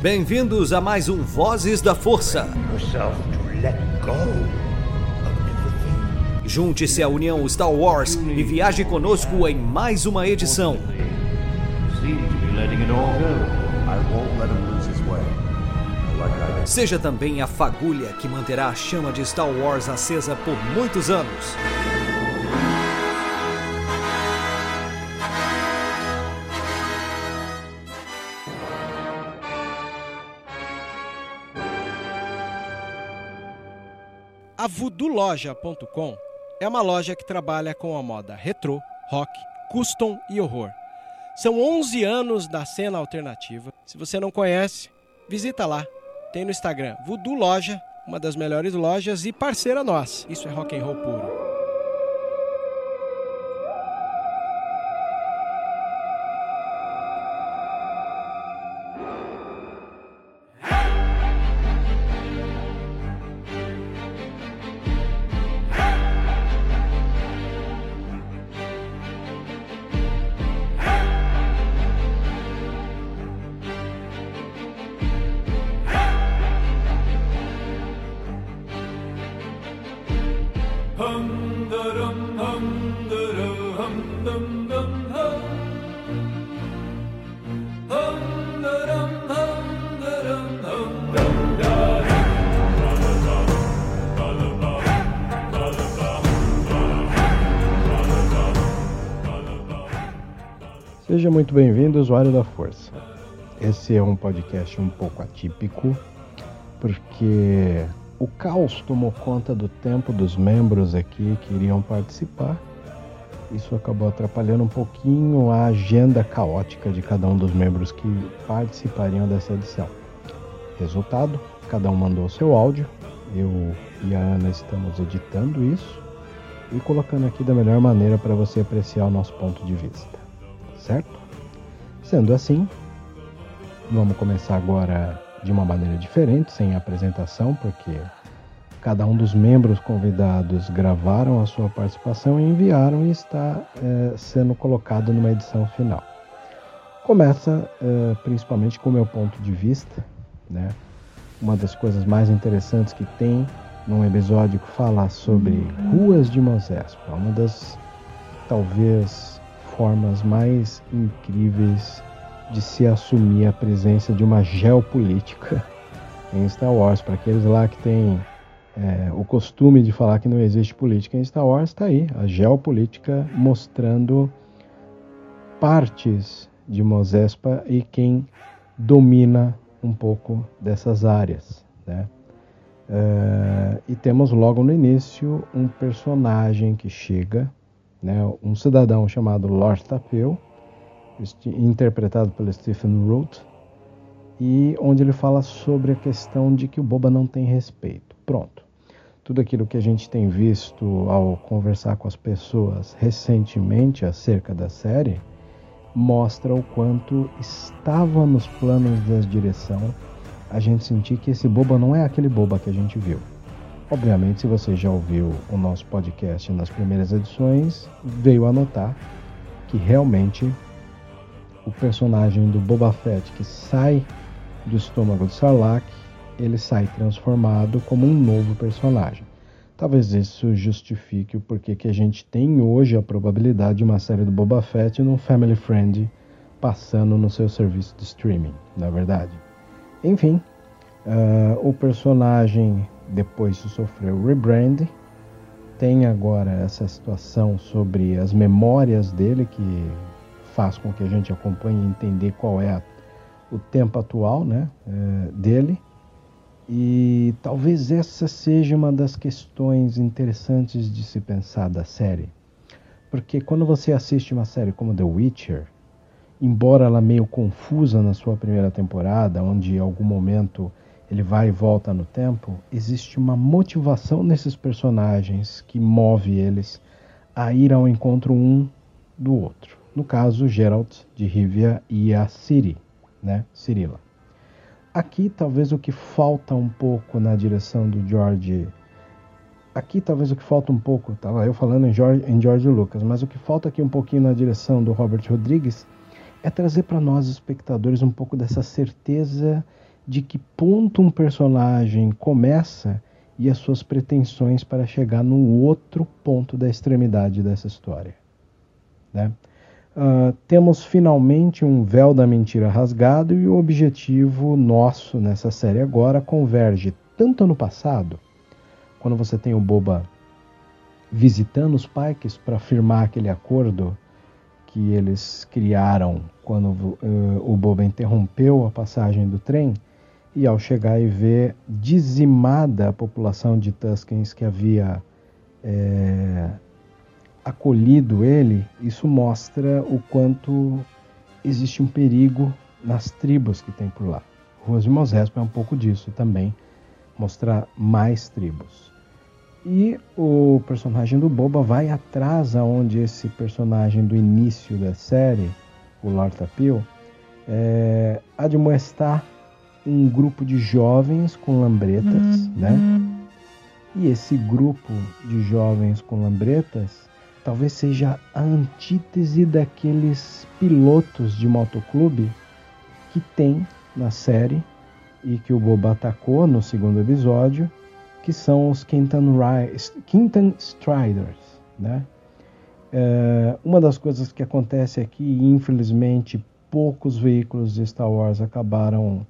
Bem-vindos a mais um Vozes da Força. Junte-se à União Star Wars e viaje conosco em mais uma edição. Seja também a fagulha que manterá a chama de Star Wars acesa por muitos anos. A VoodooLoja.com é uma loja que trabalha com a moda retrô, rock, custom e horror. São 11 anos da cena alternativa. Se você não conhece, visita lá. Tem no Instagram Voodoo Loja, uma das melhores lojas e parceira nossa. Isso é rock and roll puro. Seja muito bem-vindo, usuário da Força. Esse é um podcast um pouco atípico, porque o caos tomou conta do tempo dos membros aqui que iriam participar. Isso acabou atrapalhando um pouquinho a agenda caótica de cada um dos membros que participariam dessa edição. Resultado: cada um mandou seu áudio, eu e a Ana estamos editando isso e colocando aqui da melhor maneira para você apreciar o nosso ponto de vista certo? Sendo assim, vamos começar agora de uma maneira diferente, sem apresentação, porque cada um dos membros convidados gravaram a sua participação e enviaram e está é, sendo colocado numa edição final. Começa é, principalmente com o meu ponto de vista, né? Uma das coisas mais interessantes que tem num episódio que fala sobre ruas de Mosés, uma das talvez formas mais incríveis de se assumir a presença de uma geopolítica em Star Wars. Para aqueles lá que têm é, o costume de falar que não existe política em Star Wars, está aí a geopolítica mostrando partes de Mosespa e quem domina um pouco dessas áreas. Né? É, e temos logo no início um personagem que chega né, um cidadão chamado Lord Tapeu, interpretado pelo Stephen Root, e onde ele fala sobre a questão de que o Boba não tem respeito. Pronto. Tudo aquilo que a gente tem visto ao conversar com as pessoas recentemente acerca da série mostra o quanto estava nos planos da direção a gente sentir que esse Boba não é aquele Boba que a gente viu. Obviamente, se você já ouviu o nosso podcast nas primeiras edições, veio a notar que realmente o personagem do Boba Fett que sai do estômago de Sarlacc, ele sai transformado como um novo personagem. Talvez isso justifique o porquê que a gente tem hoje a probabilidade de uma série do Boba Fett num Family Friend passando no seu serviço de streaming, na é verdade. Enfim, uh, o personagem depois de sofrer o rebrand, tem agora essa situação sobre as memórias dele que faz com que a gente acompanhe e entender qual é a, o tempo atual né, é, dele. E talvez essa seja uma das questões interessantes de se pensar da série. Porque quando você assiste uma série como The Witcher, embora ela meio confusa na sua primeira temporada, onde em algum momento ele vai e volta no tempo, existe uma motivação nesses personagens que move eles a ir ao encontro um do outro. No caso, Geralt de Rivia e a Ciri, né, Cirila. Aqui talvez o que falta um pouco na direção do George aqui talvez o que falta um pouco, estava eu falando em George, em George Lucas, mas o que falta aqui um pouquinho na direção do Robert Rodrigues é trazer para nós, espectadores, um pouco dessa certeza de que ponto um personagem começa e as suas pretensões para chegar no outro ponto da extremidade dessa história. Né? Uh, temos finalmente um véu da mentira rasgado e o objetivo nosso nessa série agora converge tanto no passado, quando você tem o Boba visitando os Pikes para firmar aquele acordo que eles criaram quando uh, o Boba interrompeu a passagem do trem e ao chegar e ver dizimada a população de Tuskens que havia é, acolhido ele, isso mostra o quanto existe um perigo nas tribos que tem por lá. Ruas de Mosés é um pouco disso também, mostrar mais tribos. E o personagem do Boba vai atrás aonde esse personagem do início da série, o Lord Tapil, é, admoestar um grupo de jovens com lambretas, uhum. né? E esse grupo de jovens com lambretas talvez seja a antítese daqueles pilotos de motoclube que tem na série e que o Boba atacou no segundo episódio, que são os Quintan, Quintan Striders, né? É, uma das coisas que acontece aqui, e infelizmente poucos veículos de Star Wars acabaram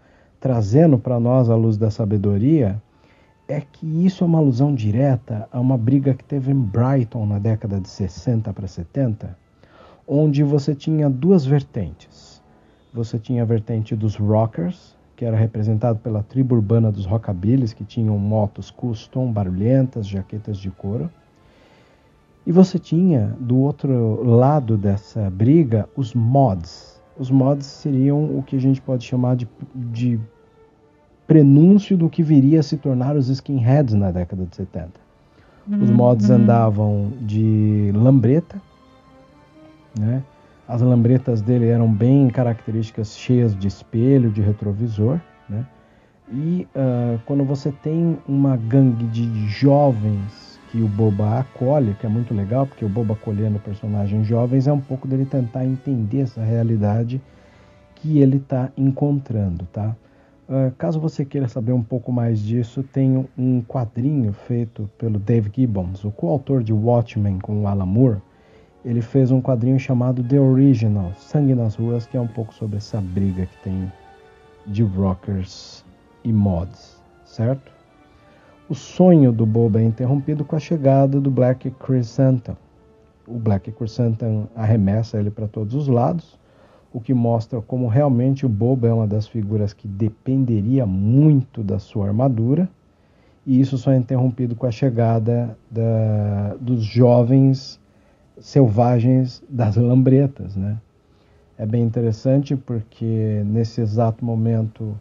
trazendo para nós a luz da sabedoria é que isso é uma alusão direta a uma briga que teve em Brighton na década de 60 para 70, onde você tinha duas vertentes. Você tinha a vertente dos rockers, que era representado pela tribo urbana dos rockabillys, que tinham motos custom, barulhentas, jaquetas de couro. E você tinha, do outro lado dessa briga, os mods, os mods seriam o que a gente pode chamar de, de prenúncio do que viria a se tornar os skinheads na década de 70. Os uhum. mods andavam de lambreta, né? As lambretas dele eram bem características, cheias de espelho, de retrovisor, né? E uh, quando você tem uma gangue de jovens que o Boba acolhe, que é muito legal, porque o Boba acolhendo personagens jovens é um pouco dele tentar entender essa realidade que ele está encontrando, tá? Uh, caso você queira saber um pouco mais disso, tem um quadrinho feito pelo Dave Gibbons, o coautor de Watchmen com o Alan Moore. Ele fez um quadrinho chamado The Original, Sangue nas Ruas, que é um pouco sobre essa briga que tem de rockers e mods, certo? O sonho do Boba é interrompido com a chegada do Black Chrysanthemum. O Black Chrysanthemum arremessa ele para todos os lados, o que mostra como realmente o Boba é uma das figuras que dependeria muito da sua armadura, e isso só é interrompido com a chegada da, dos jovens selvagens das lambretas, né? É bem interessante porque nesse exato momento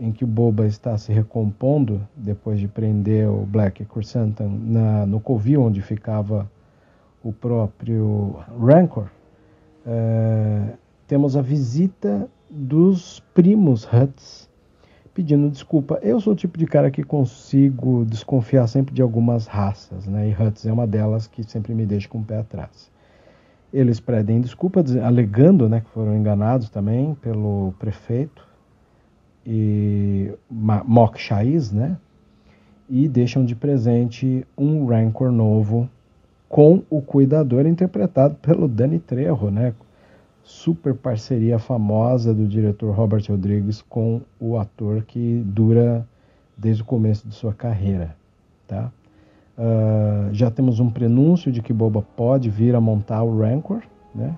em que o Boba está se recompondo depois de prender o Black na, no covil onde ficava o próprio Rancor, é, temos a visita dos primos Huts pedindo desculpa. Eu sou o tipo de cara que consigo desconfiar sempre de algumas raças, né? E Huts é uma delas que sempre me deixa com o pé atrás. Eles pedem desculpa, alegando né, que foram enganados também pelo prefeito e Mok Shaiz, né? E deixam de presente um Rancor novo com o Cuidador interpretado pelo Danny Trejo, né? Super parceria famosa do diretor Robert Rodrigues com o ator que dura desde o começo de sua carreira, tá? Uh, já temos um prenúncio de que Boba pode vir a montar o Rancor, né?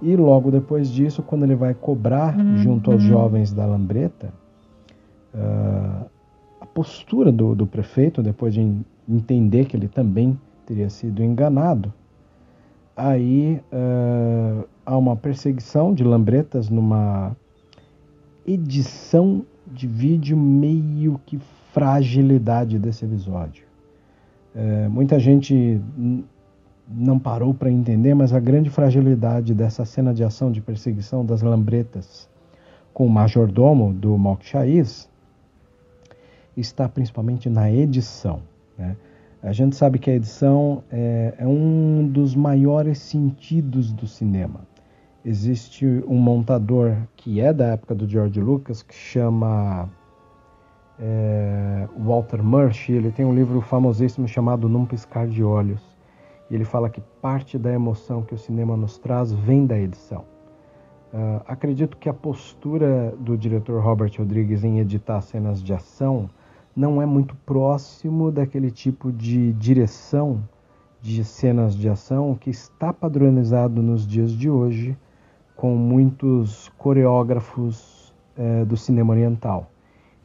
E logo depois disso, quando ele vai cobrar uhum. junto aos jovens da Lambreta, uh, a postura do, do, prefeito, depois de entender que ele também teria sido enganado, aí uh, há uma perseguição de Lambretas numa edição de vídeo meio que fragilidade desse episódio. Uh, muita gente não parou para entender, mas a grande fragilidade dessa cena de ação de perseguição das lambretas com o majordomo do Mok Shaiz está principalmente na edição. Né? A gente sabe que a edição é, é, um dos maiores sentidos do cinema. Existe um montador que é da época do George Lucas que chama é, Walter Murch. Ele tem um livro famosíssimo chamado Num Piscar de Olhos. E ele fala que parte da emoção que o cinema nos traz vem da edição. Uh, acredito que a postura do diretor Robert Rodrigues em editar cenas de ação não é muito próximo daquele tipo de direção de cenas de ação que está padronizado nos dias de hoje com muitos coreógrafos é, do cinema oriental.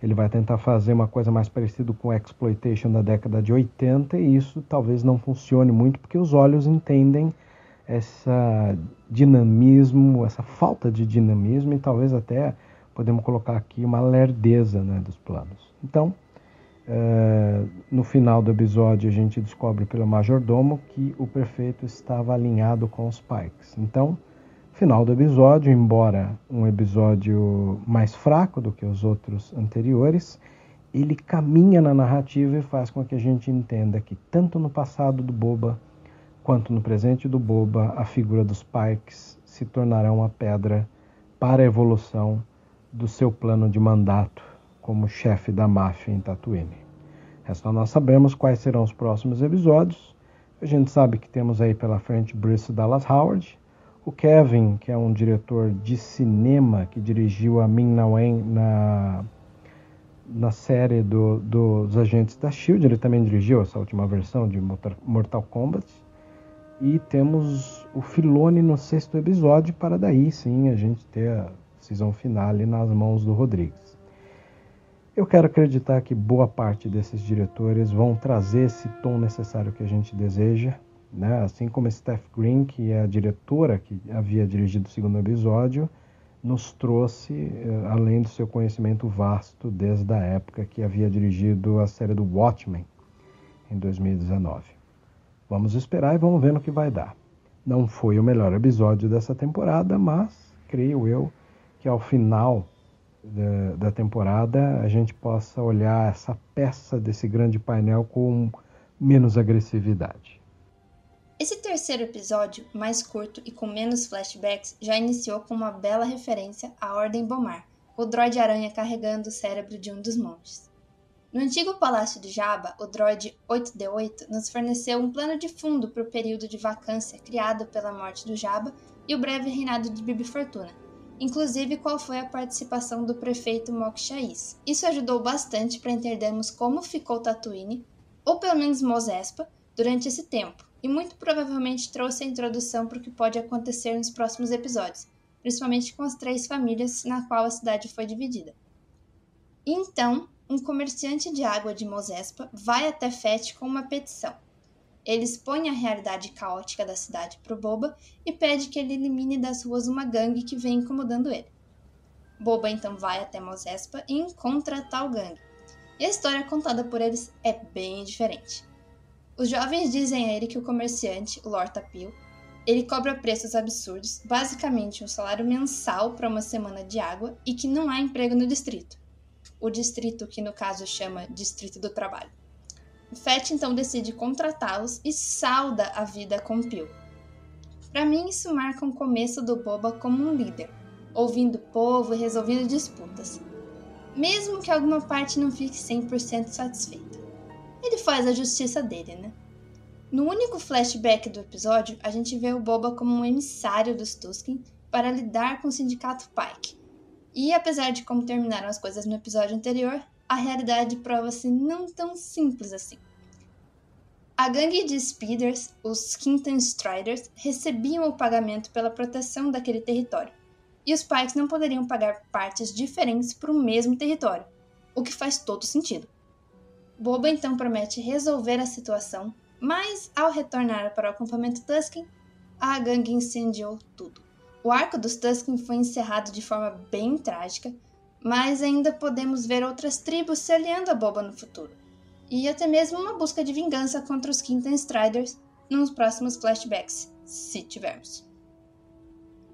Ele vai tentar fazer uma coisa mais parecida com exploitation da década de 80 e isso talvez não funcione muito porque os olhos entendem essa dinamismo, essa falta de dinamismo e talvez até podemos colocar aqui uma lerdeza né, dos planos. Então, é, no final do episódio, a gente descobre pelo majordomo que o prefeito estava alinhado com os Pikes. Então, final do episódio, embora um episódio mais fraco do que os outros anteriores, ele caminha na narrativa e faz com que a gente entenda que tanto no passado do Boba quanto no presente do Boba, a figura dos Pikes se tornará uma pedra para a evolução do seu plano de mandato como chefe da máfia em Tatooine. Resta nós sabemos quais serão os próximos episódios. A gente sabe que temos aí pela frente Bruce Dallas Howard, o Kevin, que é um diretor de cinema que dirigiu a Min Na Wen na, na série do, dos Agentes da SHIELD, ele também dirigiu essa última versão de Mortal Kombat. E temos o Filone no sexto episódio, para daí sim a gente ter a season finale nas mãos do Rodrigues. Eu quero acreditar que boa parte desses diretores vão trazer esse tom necessário que a gente deseja, né? assim como Steph Green, que é a diretora que havia dirigido o segundo episódio, nos trouxe, eh, além do seu conhecimento vasto desde a época que havia dirigido a série do Watchmen em 2019. Vamos esperar e vamos ver no que vai dar. Não foi o melhor episódio dessa temporada, mas creio eu que ao final da, da temporada a gente possa olhar essa peça desse grande painel com menos agressividade. Esse terceiro episódio, mais curto e com menos flashbacks, já iniciou com uma bela referência à Ordem Bomar, o droide aranha carregando o cérebro de um dos monges. No antigo palácio de Jabba, o droid 8D8 nos forneceu um plano de fundo para o período de vacância criado pela morte do Jabba e o breve reinado de Bibi Fortuna, inclusive qual foi a participação do prefeito Mokshais. Isso ajudou bastante para entendermos como ficou Tatooine, ou pelo menos Mos Espa, durante esse tempo, e muito provavelmente trouxe a introdução para o que pode acontecer nos próximos episódios, principalmente com as três famílias na qual a cidade foi dividida. Então, um comerciante de água de Mos Espa vai até Fett com uma petição ele expõe a realidade caótica da cidade para o Boba e pede que ele elimine das ruas uma gangue que vem incomodando ele. Boba então vai até Mos Espa e encontra tal gangue. E a história contada por eles é bem diferente. Os jovens dizem a ele que o comerciante, Lord Tapil, ele cobra preços absurdos, basicamente um salário mensal para uma semana de água e que não há emprego no distrito. O distrito que no caso chama Distrito do Trabalho. Fett então decide contratá-los e salda a vida com Pil. Para mim, isso marca um começo do Boba como um líder, ouvindo o povo e resolvendo disputas, mesmo que alguma parte não fique 100% satisfeita. Ele faz a justiça dele, né? No único flashback do episódio, a gente vê o Boba como um emissário dos Tusken para lidar com o sindicato Pike. E apesar de como terminaram as coisas no episódio anterior, a realidade prova-se não tão simples assim. A gangue de Speeders, os Quinton Striders, recebiam o pagamento pela proteção daquele território, e os Pikes não poderiam pagar partes diferentes para o mesmo território, o que faz todo sentido. Boba então promete resolver a situação, mas ao retornar para o acampamento Tusken, a gangue incendiou tudo. O arco dos Tusken foi encerrado de forma bem trágica, mas ainda podemos ver outras tribos se aliando a Boba no futuro, e até mesmo uma busca de vingança contra os Quinten Striders nos próximos flashbacks, se tivermos.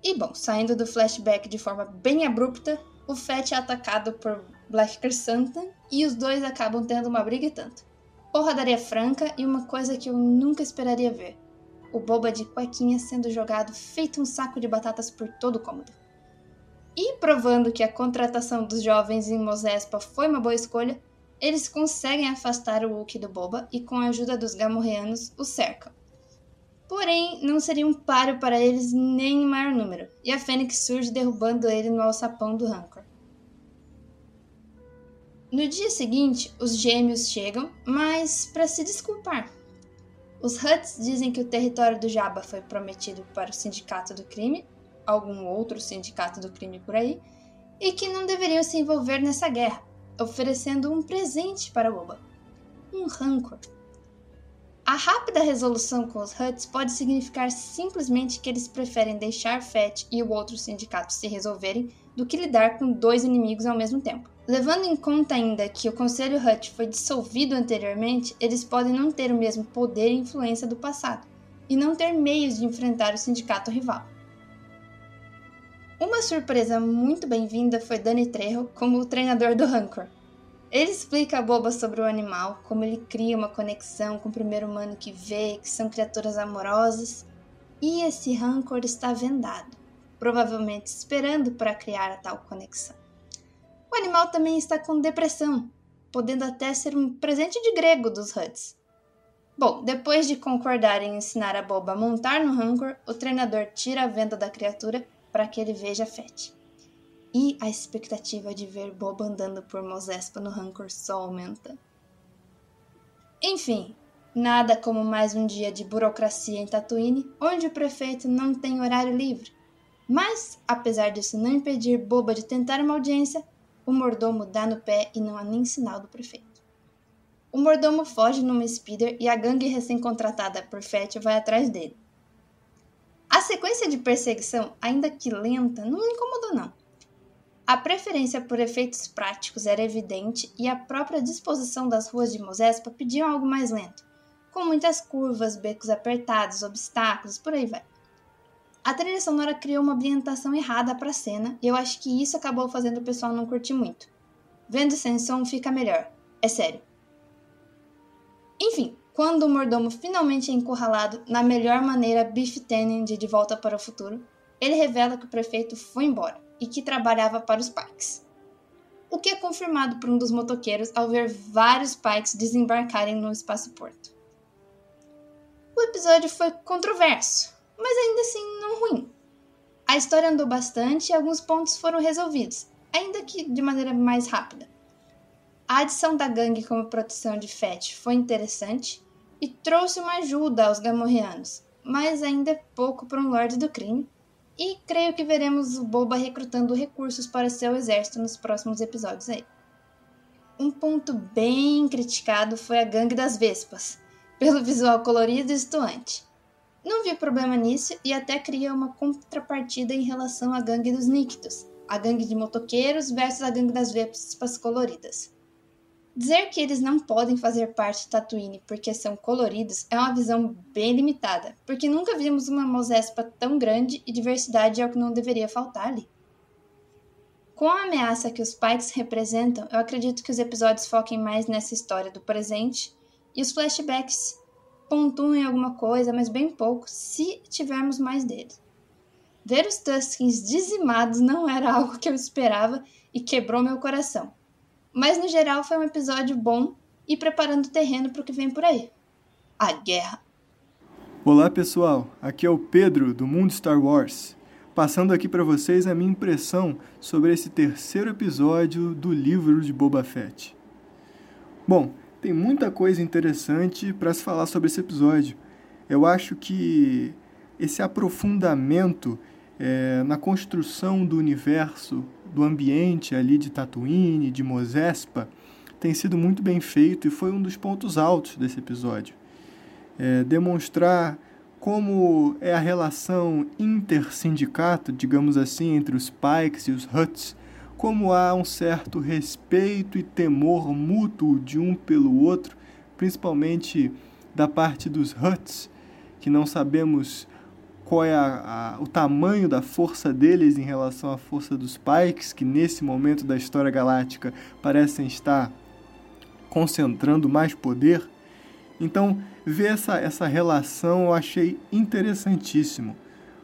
E bom, saindo do flashback de forma bem abrupta, o Fett é atacado por Black Krrsantan e os dois acabam tendo uma briga e tanto. Porradaria franca e uma coisa que eu nunca esperaria ver. o Boba de cuequinha sendo jogado feito um saco de batatas por todo o cômodo. E provando que a contratação dos jovens em Mosespa foi uma boa escolha, eles conseguem afastar o Wookiee do Boba e com a ajuda dos Gamorreanos o cercam. Porém, não seria um páreo para eles nem em maior número, e a Fênix surge derrubando ele no alçapão do Rancor. No dia seguinte, os gêmeos chegam, mas para se desculpar. Os Huts dizem que o território do Jabba foi prometido para o Sindicato do Crime, algum outro sindicato do crime por aí, e que não deveriam se envolver nessa guerra, oferecendo um presente para Boba: um rancor. A rápida resolução com os Huts pode significar simplesmente que eles preferem deixar Fett e o outro sindicato se resolverem do que lidar com dois inimigos ao mesmo tempo. Levando em conta ainda que o Conselho Hut foi dissolvido anteriormente, eles podem não ter o mesmo poder e influência do passado, e não ter meios de enfrentar o sindicato rival. Uma surpresa muito bem-vinda foi Danny Trejo como o treinador do Rancor, ele explica a boba sobre o animal, como ele cria uma conexão com o primeiro humano que vê, que são criaturas amorosas, e esse rancor está vendado, provavelmente esperando para criar a tal conexão. O animal também está com depressão, podendo até ser um presente de grego dos Huds. Bom, depois de concordar em ensinar a boba a montar no rancor, o treinador tira a venda da criatura para que ele veja Fett e a expectativa de ver Boba andando por Mosespa no Rancor só aumenta. Enfim, nada como mais um dia de burocracia em Tatooine, onde o prefeito não tem horário livre. Mas, apesar disso não impedir Boba de tentar uma audiência, o mordomo dá no pé e não há nem sinal do prefeito. O mordomo foge numa speeder e a gangue recém-contratada por Fett vai atrás dele. A sequência de perseguição, ainda que lenta, não me incomodou não. A preferência por efeitos práticos era evidente e a própria disposição das ruas de Mosespa pediam algo mais lento, com muitas curvas, becos apertados, obstáculos, por aí vai. A trilha sonora criou uma ambientação errada para a cena e eu acho que isso acabou fazendo o pessoal não curtir muito. Vendo sem som fica melhor, é sério. Enfim, quando o mordomo finalmente é encurralado na melhor maneira Biff Tannen de De Volta para o Futuro, ele revela que o prefeito foi embora e que trabalhava para os Pikes. O que é confirmado por um dos motoqueiros ao ver vários Pikes desembarcarem no espaço-porto. O episódio foi controverso, mas ainda assim não ruim. A história andou bastante e alguns pontos foram resolvidos, ainda que de maneira mais rápida. A adição da gangue como proteção de Fett foi interessante e trouxe uma ajuda aos Gamorreanos, mas ainda é pouco para um Lorde do Crime e creio que veremos o Boba recrutando recursos para seu exército nos próximos episódios aí. Um ponto bem criticado foi a Gangue das Vespas, pelo visual colorido e estuante. Não vi problema nisso e até cria uma contrapartida em relação à Gangue dos Nictos, a gangue de motoqueiros versus a Gangue das Vespas coloridas. Dizer que eles não podem fazer parte de Tatooine porque são coloridos é uma visão bem limitada, porque nunca vimos uma Mosespa tão grande e diversidade é o que não deveria faltar ali. Com a ameaça que os Pikes representam, eu acredito que os episódios foquem mais nessa história do presente e os flashbacks pontuem alguma coisa, mas bem pouco, se tivermos mais deles. Ver os Tuskens dizimados não era algo que eu esperava e quebrou meu coração. Mas no geral foi um episódio bom e preparando o terreno para o que vem por aí. A guerra. Olá pessoal, aqui é o Pedro do Mundo Star Wars, passando aqui para vocês a minha impressão sobre esse terceiro episódio do livro de Boba Fett. Bom, tem muita coisa interessante para se falar sobre esse episódio. Eu acho que esse aprofundamento é, na construção do universo do ambiente ali de Tatooine, de Mosespa, tem sido muito bem feito e foi um dos pontos altos desse episódio. É, demonstrar como é a relação intersindicato, digamos assim, entre os Pikes e os Huts, como há um certo respeito e temor mútuo de um pelo outro, principalmente da parte dos Huts, que não sabemos qual é a, a, o tamanho da força deles em relação à força dos Pikes, que nesse momento da história galáctica parecem estar concentrando mais poder. Então, ver essa, essa relação eu achei interessantíssimo.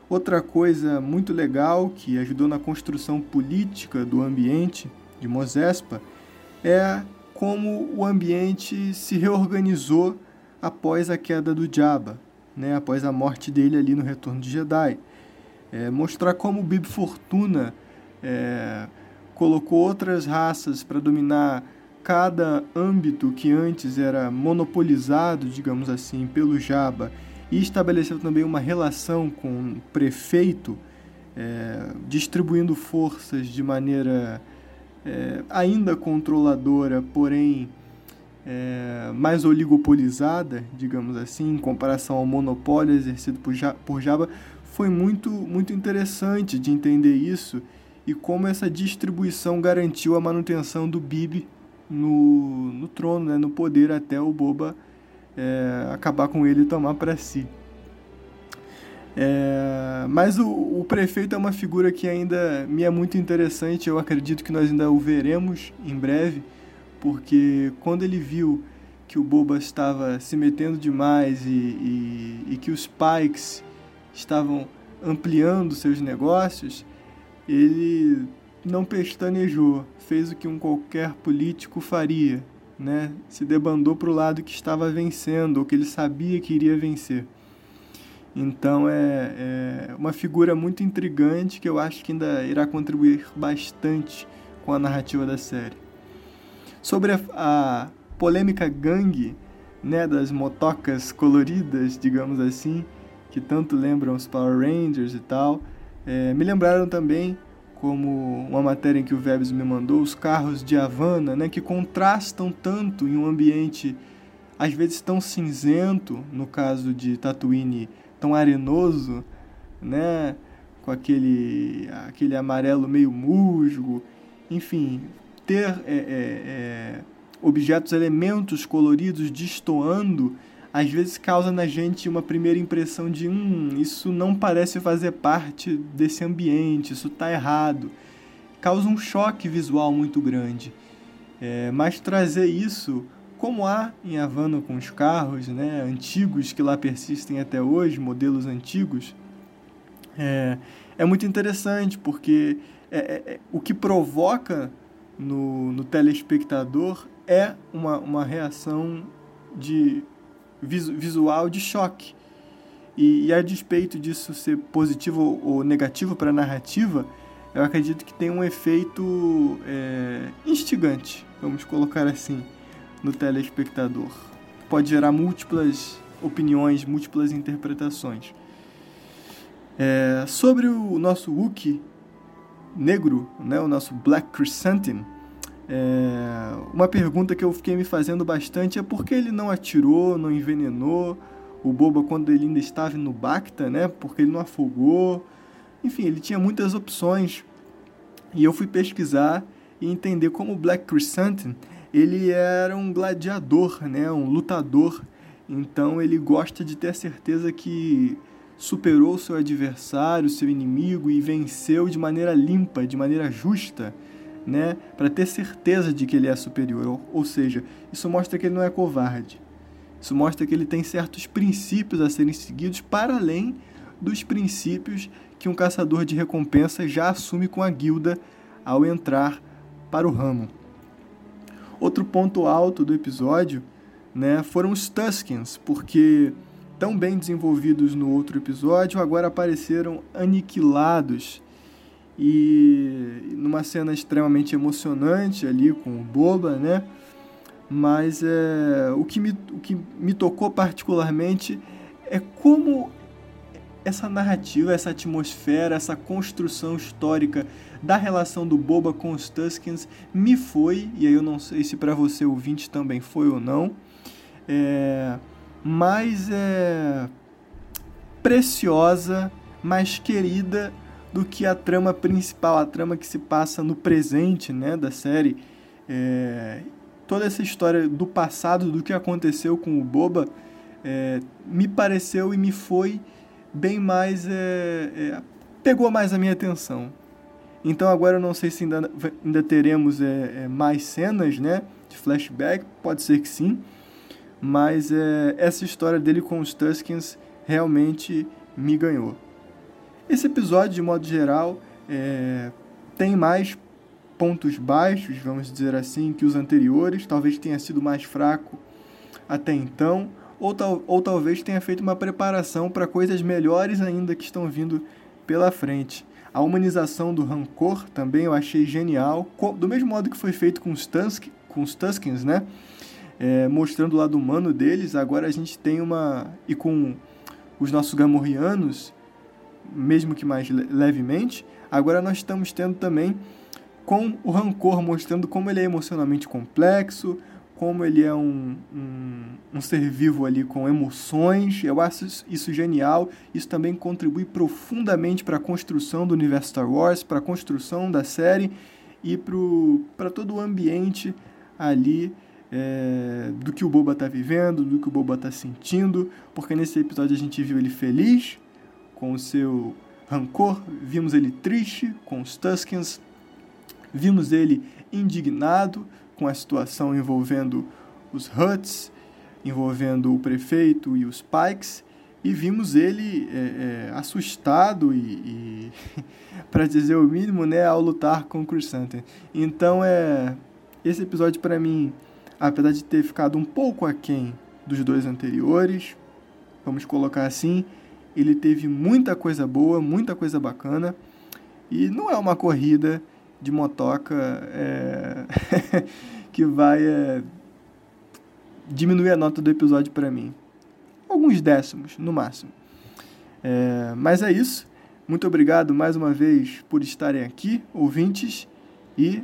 Outra coisa muito legal que ajudou na construção política do ambiente de Mosespa é como o ambiente se reorganizou após a queda do Jabba, né, após a morte dele ali no Retorno de Jedi. É, mostrar como o Bib Fortuna é, colocou outras raças para dominar cada âmbito que antes era monopolizado, digamos assim, pelo Jabba e estabeleceu também uma relação com o prefeito, é, distribuindo forças de maneira é, ainda controladora, porém é, mais oligopolizada, digamos assim, em comparação ao monopólio exercido por, por Jabba, foi muito, muito interessante de entender isso e como essa distribuição garantiu a manutenção do Bibi no, no trono, né, no poder, até o Boba é, acabar com ele e tomar para si. É, mas o, o, prefeito é uma figura que ainda me é muito interessante, eu acredito que nós ainda o veremos em breve, porque quando ele viu que o Boba estava se metendo demais e, e, e que os Pikes estavam ampliando seus negócios, ele não pestanejou, fez o que um qualquer político faria, né? Se debandou para o lado que estava vencendo, ou que ele sabia que iria vencer. Então é, é, uma figura muito intrigante que eu acho que ainda irá contribuir bastante com a narrativa da série. Sobre a, a polêmica gangue, né, das motocas coloridas, digamos assim, que tanto lembram os Power Rangers e tal, é, me lembraram também, como uma matéria em que o Vebs me mandou, os carros de Havana, né, que contrastam tanto em um ambiente às vezes tão cinzento, no caso de Tatooine, tão arenoso, né, com aquele, aquele amarelo meio musgo, enfim, ter é, é, é, objetos, elementos coloridos destoando às vezes causa na gente uma primeira impressão de hum, isso não parece fazer parte desse ambiente, isso está errado. Causa um choque visual muito grande. É, mas trazer isso, como há em Havana com os carros né, antigos que lá persistem até hoje, modelos antigos, é, é muito interessante, porque é, é, é o que provoca no, no telespectador é uma, uma reação de visual de choque. E, e a despeito disso ser positivo ou negativo para a narrativa, eu acredito que tem um efeito é, instigante, vamos colocar assim, no telespectador. Pode gerar múltiplas opiniões, múltiplas interpretações. É, sobre o nosso Wookie negro, né, o nosso Black Chrysanthemum, é, uma pergunta que eu fiquei me fazendo bastante é por que ele não atirou, não envenenou o Boba quando ele ainda estava no Bacta, né? Porque ele não afogou. Enfim, ele tinha muitas opções. E eu fui pesquisar e entender como o Black Chrysanthemum ele era um gladiador, né? Um lutador. Então ele gosta de ter a certeza que superou seu adversário, seu inimigo e venceu de maneira limpa, de maneira justa né, para ter certeza de que ele é superior. Ou, ou seja, isso mostra que ele não é covarde. Isso mostra que ele tem certos princípios a serem seguidos para além dos princípios que um caçador de recompensa já assume com a guilda ao entrar para o ramo. Outro ponto alto do episódio né, foram os Tuskens, porque tão bem desenvolvidos no outro episódio, agora apareceram aniquilados e numa cena extremamente emocionante ali com o Boba, né? Mas é, o, que me, o que me tocou particularmente é como essa narrativa, essa atmosfera, essa construção histórica da relação do Boba com os Tuskens me foi, e aí eu não sei se para você ouvinte também foi ou não, é, mais é, preciosa, mais querida do que a trama principal, a trama que se passa no presente né, da série. É, toda essa história do passado, do que aconteceu com o Boba, é, me pareceu e me foi bem mais. É, é pegou mais a minha atenção. Então agora eu não sei se ainda, ainda teremos é, é, mais cenas né, de flashback, pode ser que sim, mas essa história dele com os Tuskens realmente me ganhou. Esse episódio, de modo geral, é, tem mais pontos baixos, vamos dizer assim, que os anteriores. Talvez tenha sido mais fraco até então, ou, tal, ou talvez tenha feito uma preparação para coisas melhores ainda que estão vindo pela frente. A humanização do rancor também eu achei genial, do mesmo modo que foi feito com os, Tusk, com os Tuskens, né? É, mostrando o lado humano deles, agora a gente tem uma. E com os nossos Gamorreanos, mesmo que mais levemente, agora nós estamos tendo também com o rancor, mostrando como ele é emocionalmente complexo, como ele é um, um, um, ser vivo ali com emoções. Eu acho isso genial. Isso também contribui profundamente para a construção do universo Star Wars, para a construção da série e para todo o ambiente ali é, do que o Boba está vivendo, do que o Boba está sentindo. Porque nesse episódio a gente viu ele feliz com o seu rancor, vimos ele triste com os Tuskens, vimos ele indignado com a situação envolvendo os Huts, envolvendo o prefeito e os Pikes, e vimos ele é, é, assustado e, e para dizer o mínimo, né, ao lutar com o Chrysanthemum. Então, é, esse episódio para mim, apesar de ter ficado um pouco aquém dos dois anteriores, vamos colocar assim, ele teve muita coisa boa, muita coisa bacana, e não é uma corrida de motoca é, que vai é, diminuir a nota do episódio para mim. Alguns décimos, no máximo. É, mas é isso. Muito obrigado mais uma vez por estarem aqui, ouvintes. E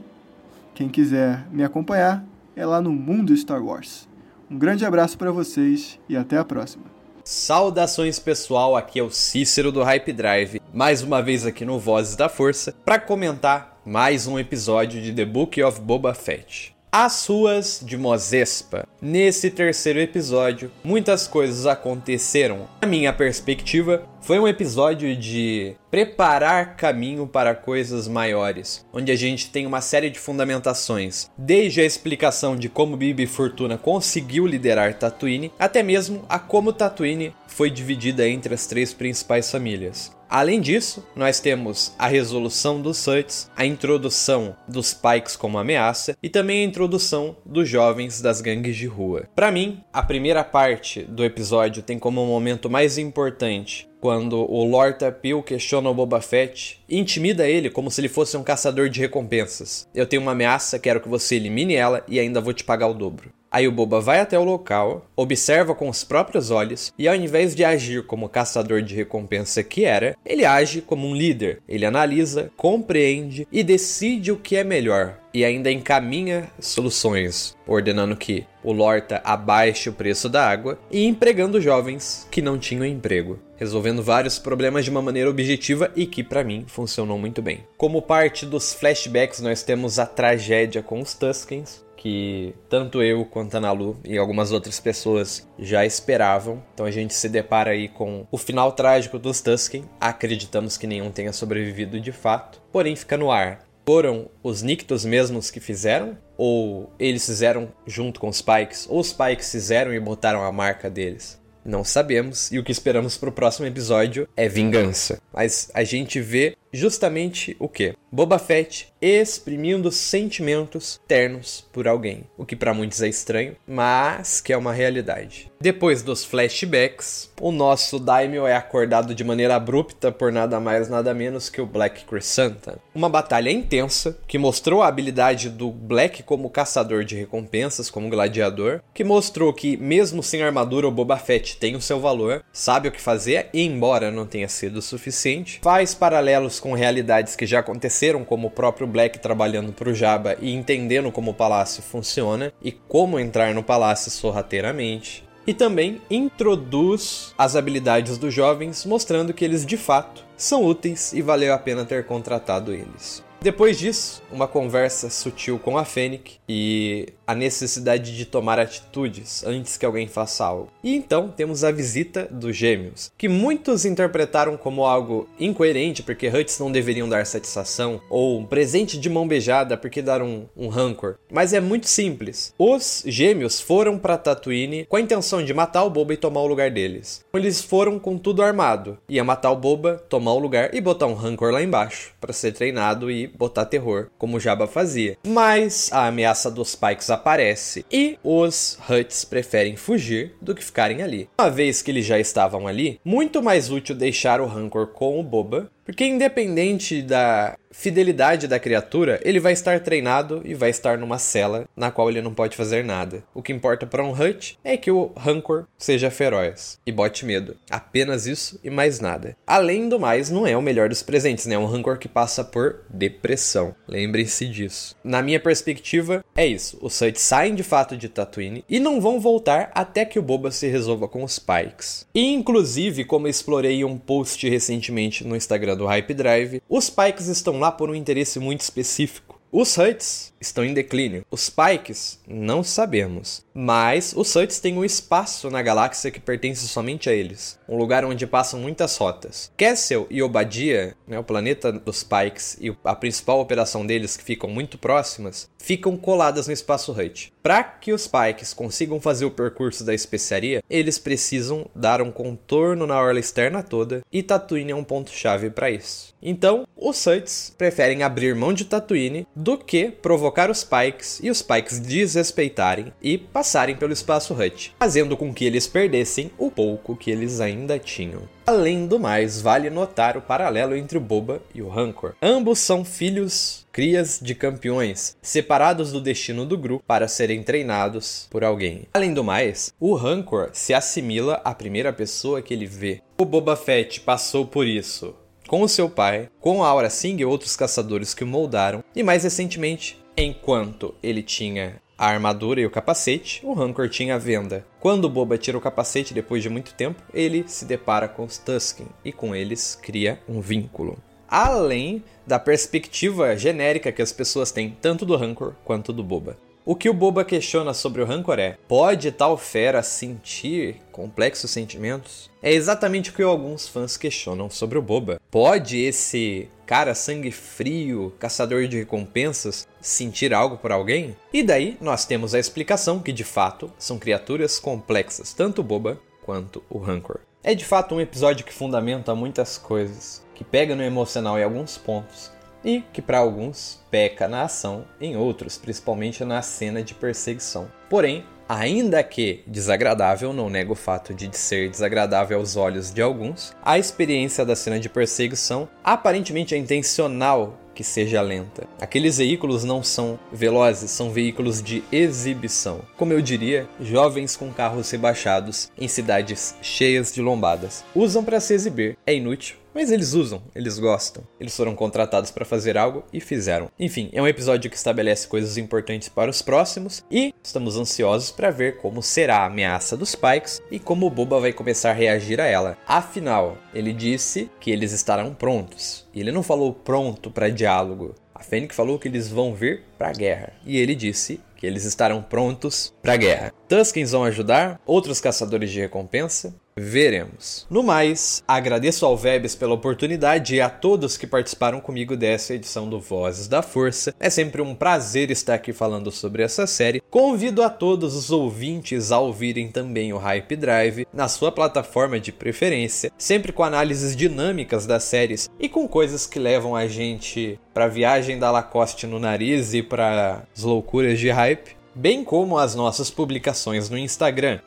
quem quiser me acompanhar é lá no Mundo Star Wars. Um grande abraço para vocês e até a próxima. Saudações pessoal, aqui é o Cícero do Hype Drive, mais uma vez aqui no Vozes da Força, para comentar mais um episódio de The Book of Boba Fett. As ruas de Mozespa. Nesse terceiro episódio, muitas coisas aconteceram. Na minha perspectiva, foi um episódio de preparar caminho para coisas maiores, onde a gente tem uma série de fundamentações, desde a explicação de como Bibi Fortuna conseguiu liderar Tatooine, até mesmo a como Tatooine foi dividida entre as três principais famílias. Além disso, nós temos a resolução dos Huts, a introdução dos Pikes como ameaça e também a introdução dos jovens das gangues de rua. Para mim, a primeira parte do episódio tem como momento mais importante quando o Lord Tapil questiona o Boba Fett e intimida ele como se ele fosse um caçador de recompensas. Eu tenho uma ameaça, quero que você elimine ela e ainda vou te pagar o dobro. Aí o Boba vai até o local, observa com os próprios olhos e ao invés de agir como caçador de recompensa que era, ele age como um líder. Ele analisa, compreende e decide o que é melhor e ainda encaminha soluções, ordenando que o Lorta abaixe o preço da água e empregando jovens que não tinham emprego, resolvendo vários problemas de uma maneira objetiva e que para mim funcionou muito bem. Como parte dos flashbacks, nós temos a tragédia com os Tuskens, que tanto eu quanto a Nalu e algumas outras pessoas já esperavam. Então a gente se depara aí com o final trágico dos Tusken. Acreditamos que nenhum tenha sobrevivido de fato, porém fica no ar. Foram os Nictos mesmos que fizeram? Ou eles fizeram junto com os Pikes? Ou os Pikes fizeram e botaram a marca deles? Não sabemos, e o que esperamos para o próximo episódio é vingança. Mas a gente vê justamente o que? Boba Fett exprimindo sentimentos ternos por alguém, o que para muitos é estranho, mas que é uma realidade. Depois dos flashbacks, o nosso Daimyo é acordado de maneira abrupta por nada mais nada menos que o Black Crescenta. Uma batalha intensa que mostrou a habilidade do Black como caçador de recompensas, como gladiador, que mostrou que mesmo sem armadura o Boba Fett tem o seu valor, sabe o que fazer e embora não tenha sido o suficiente, faz paralelos com realidades que já aconteceram, como o próprio Black trabalhando para o Jabba e entendendo como o palácio funciona e como entrar no palácio sorrateiramente. E também introduz as habilidades dos jovens, mostrando que eles de fato são úteis e valeu a pena ter contratado eles. Depois disso, uma conversa sutil com a Fennec e a necessidade de tomar atitudes antes que alguém faça algo. E então temos a visita dos gêmeos, que muitos interpretaram como algo incoerente porque Huts não deveriam dar satisfação, ou um presente de mão beijada porque dar um, um rancor. Mas é muito simples. Os gêmeos foram para Tatooine com a intenção de matar o Boba e tomar o lugar deles. Eles foram com tudo armado. Ia matar o Boba, tomar o lugar e botar um rancor lá embaixo para ser treinado e botar terror, como Jabba fazia. Mas a ameaça dos Pikes aparece e os Huts preferem fugir do que ficarem ali. Uma vez que eles já estavam ali, muito mais útil deixar o Rancor com o Boba, porque independente da fidelidade da criatura, ele vai estar treinado e vai estar numa cela na qual ele não pode fazer nada. O que importa para um Hut é que o Rancor seja feroz e bote medo. Apenas isso e mais nada. Além do mais, não é o melhor dos presentes, né? É um Rancor que passa por depressão. Lembrem-se disso. Na minha perspectiva, é isso. Os Huts saem de fato de Tatooine e não vão voltar até que o Boba se resolva com os Pikes. E inclusive, como explorei um post recentemente no Instagram do Hype Drive, os Pikes estão lá por um interesse muito específico. Os Huts estão em declínio. Os Pikes, não sabemos. Mas os Huts têm um espaço na galáxia que pertence somente a eles. Um lugar onde passam muitas rotas. Kessel e Obadia, né, o planeta dos Pikes e a principal operação deles, que ficam muito próximas, ficam coladas no espaço Hut. Para que os Pikes consigam fazer o percurso da especiaria, eles precisam dar um contorno na orla externa toda, e Tatooine é um ponto-chave para isso. Então, os Huts preferem abrir mão de Tatooine do que provocar os Pikes e os Pikes desrespeitarem e passarem pelo espaço Hut, fazendo com que eles perdessem o pouco que eles ainda tinham. Além do mais, vale notar o paralelo entre o Boba e o Rancor. Ambos são filhos, crias de campeões, separados do destino do grupo para serem treinados por alguém. Além do mais, o Rancor se assimila à primeira pessoa que ele vê. O Boba Fett passou por isso com o seu pai, com Aura Singh e outros caçadores que o moldaram, e mais recentemente, enquanto ele tinha a armadura e o capacete, o Rancor tinha a venda. Quando o Boba tira o capacete depois de muito tempo, ele se depara com os Tusken e com eles cria um vínculo. Além da perspectiva genérica que as pessoas têm tanto do Rancor quanto do Boba. O que o Boba questiona sobre o Rancor é: pode tal fera sentir complexos sentimentos? É exatamente o que alguns fãs questionam sobre o Boba. Pode esse cara sangue frio, caçador de recompensas, sentir algo por alguém? E daí nós temos a explicação que de fato são criaturas complexas, tanto o Boba quanto o Rancor. É de fato um episódio que fundamenta muitas coisas, que pega no emocional em alguns pontos e que para alguns peca na ação, em outros, principalmente na cena de perseguição. Porém, ainda que desagradável, não nego o fato de ser desagradável aos olhos de alguns, a experiência da cena de perseguição aparentemente é intencional que seja lenta. Aqueles veículos não são velozes, são veículos de exibição. Como eu diria, jovens com carros rebaixados em cidades cheias de lombadas. Usam para se exibir. É inútil, mas eles usam, eles gostam. Eles foram contratados para fazer algo e fizeram. Enfim, é um episódio que estabelece coisas importantes para os próximos e estamos ansiosos para ver como será a ameaça dos Pikes e como o Boba vai começar a reagir a ela. Afinal, ele disse que eles estarão prontos. E ele não falou pronto para diálogo. A Fennec falou que eles vão vir para a guerra. E ele disse que eles estarão prontos para a guerra. Tuskens vão ajudar, outros caçadores de recompensa, Veremos. No mais, agradeço ao Vebs pela oportunidade e a todos que participaram comigo dessa edição do Vozes da Força. É sempre um prazer estar aqui falando sobre essa série. Convido a todos os ouvintes a ouvirem também o Hype Drive na sua plataforma de preferência, sempre com análises dinâmicas das séries e com coisas que levam a gente para viagem da Lacoste no nariz e para as loucuras de hype bem como as nossas publicações no Instagram,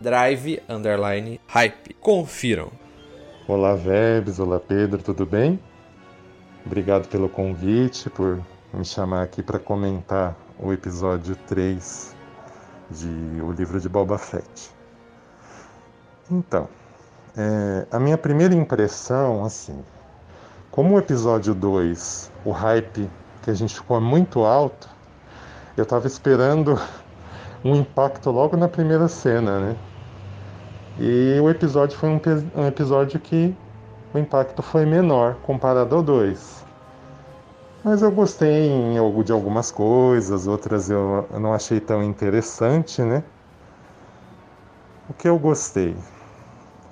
drive_hype. Confiram. Olá, Vebs, olá, Pedro, tudo bem? Obrigado pelo convite, por me chamar aqui para comentar o episódio 3 de O Livro de Boba Fett. Então, é, a minha primeira impressão, assim, como o episódio 2, o hype que a gente ficou muito alto, eu estava esperando um impacto logo na primeira cena, né? E o episódio foi um, um episódio que o impacto foi menor comparado ao 2. Mas eu gostei de algumas coisas, outras eu não achei tão interessante, né? O que eu gostei?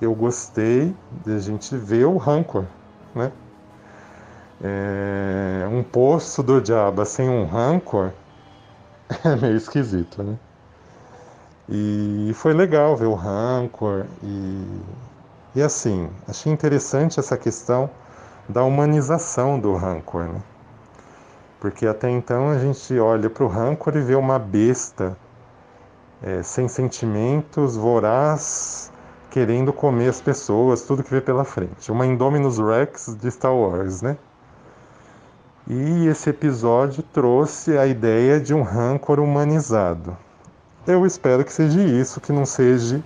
Eu gostei de a gente ver o rancor, né? É, um poço do diabo sem um rancor é meio esquisito, né? E foi legal ver o rancor e, e assim, achei interessante essa questão da humanização do rancor, né? Porque até então a gente olha para o rancor e vê uma besta é, sem sentimentos, voraz, querendo comer as pessoas, tudo que vê pela frente. Uma Indominus Rex de Star Wars, né? E esse episódio trouxe a ideia de um rancor humanizado. Eu espero que seja isso, que não seja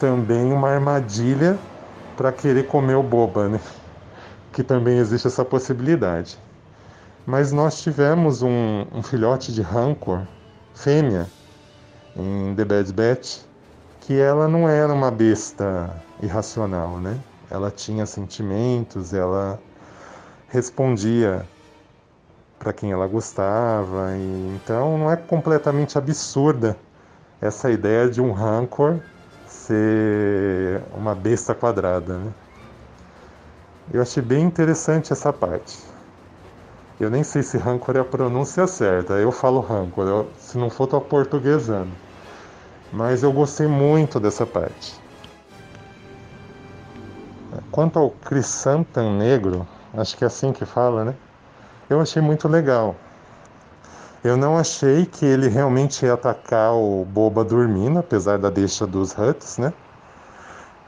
também uma armadilha para querer comer o boba, né? Que também existe essa possibilidade. Mas nós tivemos um, um filhote de rancor, fêmea, em The Bad Batch, que ela não era uma besta irracional, né? Ela tinha sentimentos, ela respondia para quem ela gostava, e então não é completamente absurda essa ideia de um rancor ser uma besta quadrada, né? Eu achei bem interessante essa parte. Eu nem sei se rancor é a pronúncia certa. Eu falo rancor, eu, se não for, tô portuguesando. Mas eu gostei muito dessa parte. Quanto ao Crisantan Negro, acho que é assim que fala, né? Eu achei muito legal. Eu não achei que ele realmente ia atacar o Boba dormindo, apesar da deixa dos Huts, né?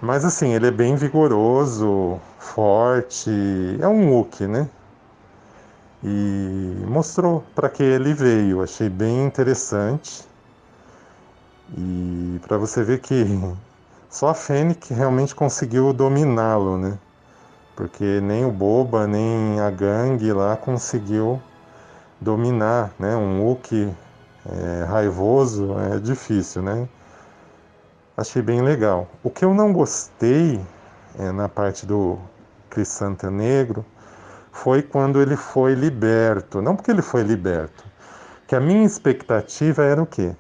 Mas assim, ele é bem vigoroso, forte, é um Wookie, né? e mostrou para que ele veio. Achei bem interessante. E para você ver que só a Fênix realmente conseguiu dominá-lo, né? Porque nem o Boba, nem a gangue lá conseguiu dominar, né? Um Hulk é, raivoso é difícil, né? Achei bem legal. O que eu não gostei é, na parte do Crisanta Negro foi quando ele foi liberto. Não porque ele foi liberto, que a minha expectativa era o quê?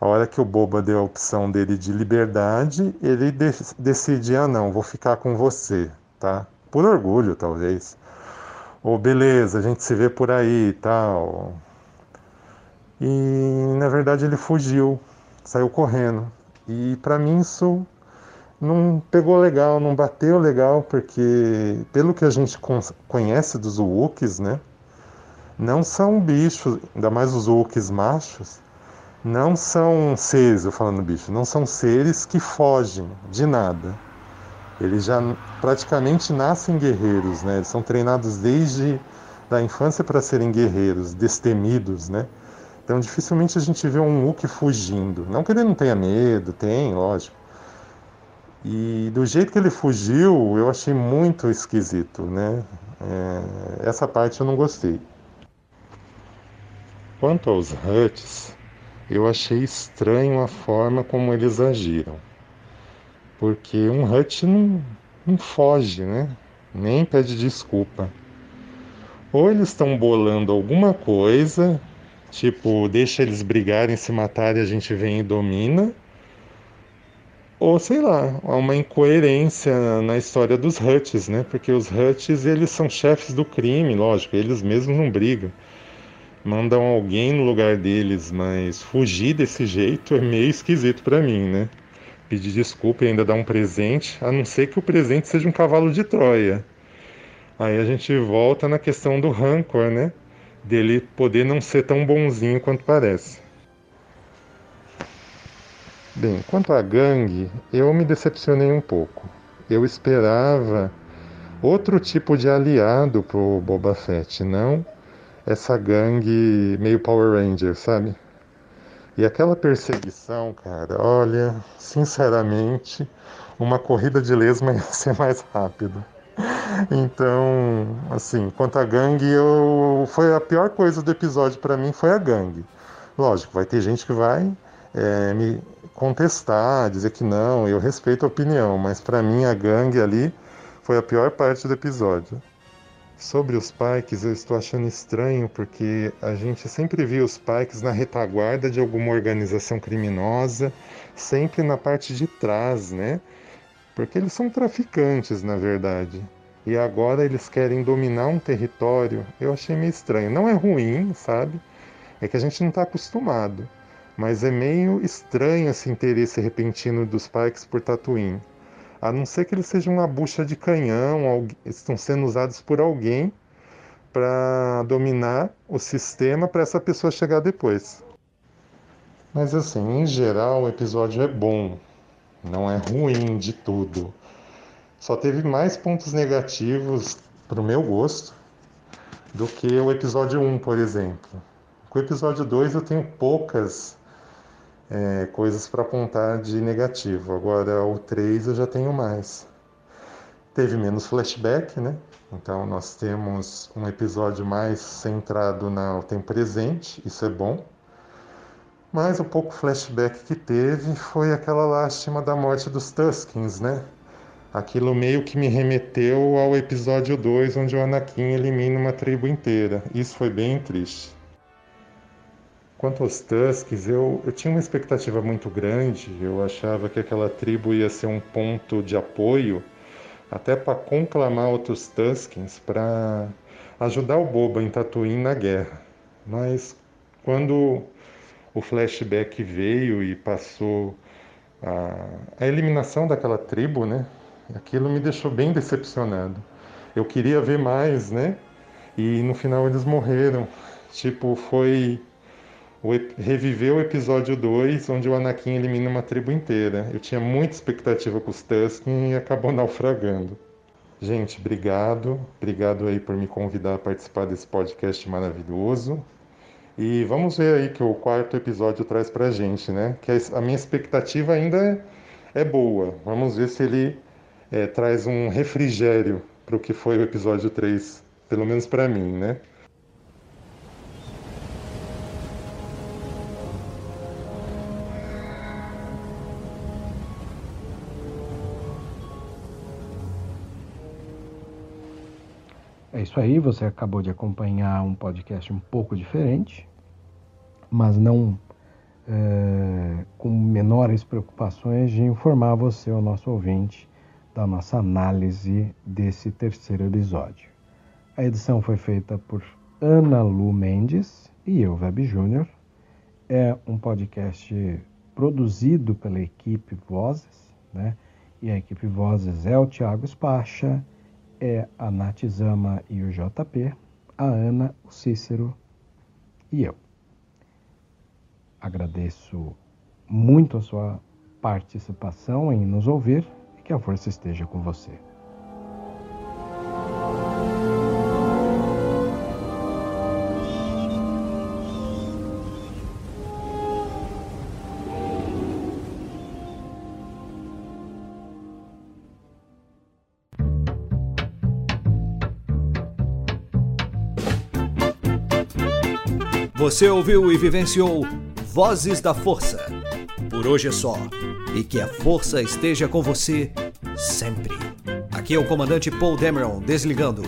A hora que o Boba deu a opção dele de liberdade, ele de decidia, ah, não, vou ficar com você, tá? Por orgulho, talvez. Ou beleza, a gente se vê por aí e tal. E na verdade ele fugiu, saiu correndo. E para mim isso não pegou legal, não bateu legal, porque pelo que a gente conhece dos Wookiees, né? Não são bichos, ainda mais os Wookiees machos, não são seres, eu falando bicho, não são seres que fogem de nada. Eles já praticamente nascem guerreiros, né? Eles são treinados desde da infância para serem guerreiros, destemidos, né? Então dificilmente a gente vê um Wookiee fugindo. Não que ele não tenha medo, tem, lógico e do jeito que ele fugiu, eu achei muito esquisito, né? É, essa parte eu não gostei. Quanto aos Huts, eu achei estranho a forma como eles agiram. Porque um Hut não, não foge, né? Nem pede desculpa. Ou eles estão bolando alguma coisa, tipo, deixa eles brigarem, se matarem, a gente vem e domina ou sei lá, há uma incoerência na história dos Huts, né? Porque os Huts, eles são chefes do crime, lógico, eles mesmos não brigam. Mandam alguém no lugar deles, mas fugir desse jeito é meio esquisito para mim, né? Pedir desculpa e ainda dar um presente, a não ser que o presente seja um cavalo de Troia. Aí a gente volta na questão do rancor, né? Dele poder não ser tão bonzinho quanto parece. Bem, quanto à gangue, eu me decepcionei um pouco. Eu esperava outro tipo de aliado pro Boba Fett, não essa gangue meio Power Ranger, sabe? E aquela perseguição, cara, olha, sinceramente, uma corrida de lesma ia ser mais rápida. Então, assim, quanto à gangue, eu... foi a pior coisa do episódio para mim foi a gangue. Lógico, vai ter gente que vai é, me contestar, dizer que não, eu respeito a opinião, mas para mim a gangue ali foi a pior parte do episódio. Sobre os Pikes, eu estou achando estranho porque a gente sempre viu os Pikes na retaguarda de alguma organização criminosa, sempre na parte de trás, né? Porque eles são traficantes, na verdade. E agora eles querem dominar um território. Eu achei meio estranho. Não é ruim, sabe? É que a gente não está acostumado. Mas é meio estranho esse interesse repentino dos Pikes por Tatooine. A não ser que eles sejam uma bucha de canhão, estão sendo usados por alguém para dominar o sistema para essa pessoa chegar depois. Mas assim, em geral, o episódio é bom, não é ruim de tudo. Só teve mais pontos negativos para o meu gosto do que o episódio 1, por exemplo. Com o episódio 2 eu tenho poucas é, coisas para apontar de negativo. Agora o 3 eu já tenho mais. Teve menos flashback, né? Então nós temos um episódio mais centrado no tempo presente, isso é bom. Mas o pouco flashback que teve foi aquela lástima da morte dos Tuskins, né? Aquilo meio que me remeteu ao episódio 2, onde o Anakin elimina uma tribo inteira. Isso foi bem triste. Quanto aos Tusks, eu, eu tinha uma expectativa muito grande. Eu achava que aquela tribo ia ser um ponto de apoio, até para conclamar outros Tuskens para ajudar o Boba em Tatooine na guerra. Mas quando o flashback veio e passou a, a eliminação daquela tribo, né? Aquilo me deixou bem decepcionado. Eu queria ver mais, né? E no final eles morreram. Tipo, foi reviveu o episódio 2, onde o Anakin elimina uma tribo inteira. Eu tinha muita expectativa com os Tusken e acabou naufragando. Gente, obrigado. Obrigado aí por me convidar a participar desse podcast maravilhoso. E vamos ver aí que o quarto episódio traz pra gente, né? Que a minha expectativa ainda é boa. Vamos ver se ele é, traz um refrigério para o que foi o episódio 3, pelo menos para mim, né? É isso aí, você acabou de acompanhar um podcast um pouco diferente, mas não é, com menores preocupações de informar você, o nosso ouvinte, da nossa análise desse terceiro episódio. A edição foi feita por Ana Lu Mendes e eu, Web Júnior. É um podcast produzido pela equipe Vozes, né? E a equipe Vozes é o Tiago Spacha, é a Natizama e o JP, a Ana, o Cícero e eu. Agradeço muito a sua participação em nos ouvir e que a força esteja com você. Você ouviu e vivenciou Vozes da Força. Por hoje é só. E que a força esteja com você sempre. Aqui é o comandante Paul Dameron desligando.